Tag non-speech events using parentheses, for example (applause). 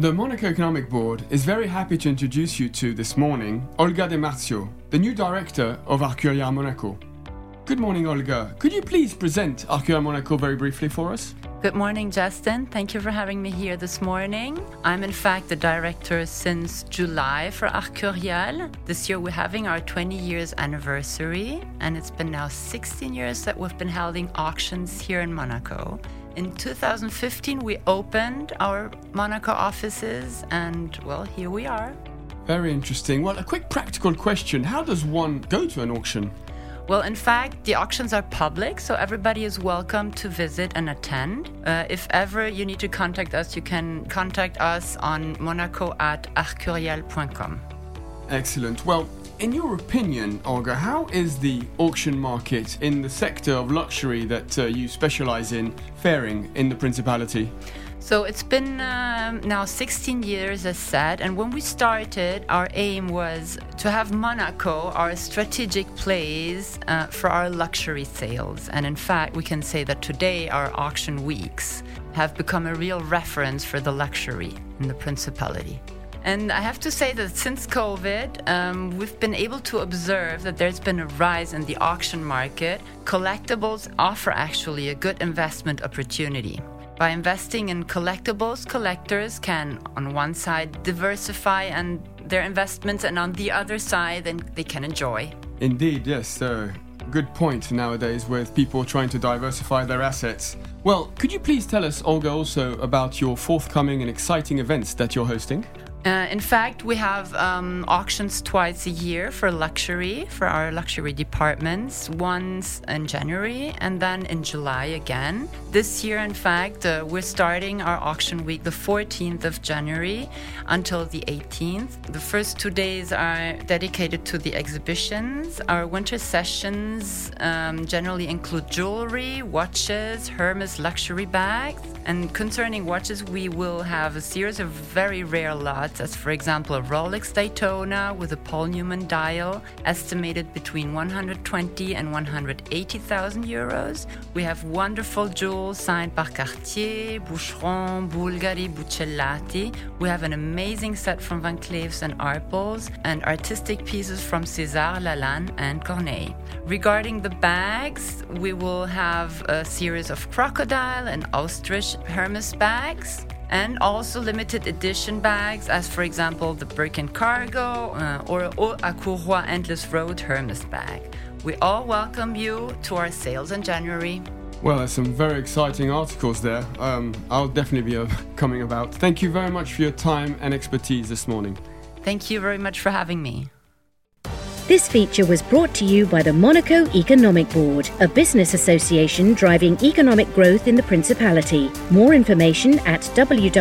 The Monaco Economic Board is very happy to introduce you to this morning Olga De Marzio, the new director of Artcurial Monaco. Good morning, Olga. Could you please present Artcurial Monaco very briefly for us? Good morning, Justin. Thank you for having me here this morning. I'm, in fact, the director since July for Artcurial. This year, we're having our 20 years anniversary, and it's been now 16 years that we've been holding auctions here in Monaco. In 2015, we opened our Monaco offices, and well, here we are. Very interesting. Well, a quick practical question How does one go to an auction? Well, in fact, the auctions are public, so everybody is welcome to visit and attend. Uh, if ever you need to contact us, you can contact us on monaco at artcurial.com. Excellent. Well, in your opinion, Olga, how is the auction market in the sector of luxury that uh, you specialize in faring in the Principality? So it's been um, now 16 years, as said, and when we started, our aim was to have Monaco our strategic place uh, for our luxury sales. And in fact, we can say that today our auction weeks have become a real reference for the luxury in the Principality. And I have to say that since COVID, um, we've been able to observe that there's been a rise in the auction market. Collectibles offer actually a good investment opportunity. By investing in collectibles, collectors can, on one side, diversify and their investments, and on the other side, then they can enjoy. Indeed, yes. Good point nowadays with people trying to diversify their assets. Well, could you please tell us, Olga, also about your forthcoming and exciting events that you're hosting? Uh, in fact, we have um, auctions twice a year for luxury, for our luxury departments, once in January and then in July again. This year, in fact, uh, we're starting our auction week the 14th of January until the 18th. The first two days are dedicated to the exhibitions. Our winter sessions um, generally include jewelry, watches, Hermes luxury bags. And concerning watches, we will have a series of very rare lots as for example a Rolex Daytona with a Paul Newman dial, estimated between 120 and 180,000 euros. We have wonderful jewels signed by Cartier, Boucheron, Bulgari, Buccellati. We have an amazing set from Van Cleefs and Arpels, and artistic pieces from César, Lalanne, and Corneille. Regarding the bags, we will have a series of crocodile and ostrich Hermes bags and also limited edition bags, as for example the Birkin Cargo uh, or Haut à Courroies Endless Road Hermes bag. We all welcome you to our sales in January. Well, there's some very exciting articles there. Um, I'll definitely be uh, (laughs) coming about. Thank you very much for your time and expertise this morning. Thank you very much for having me. This feature was brought to you by the Monaco Economic Board, a business association driving economic growth in the Principality. More information at www.meb.mc.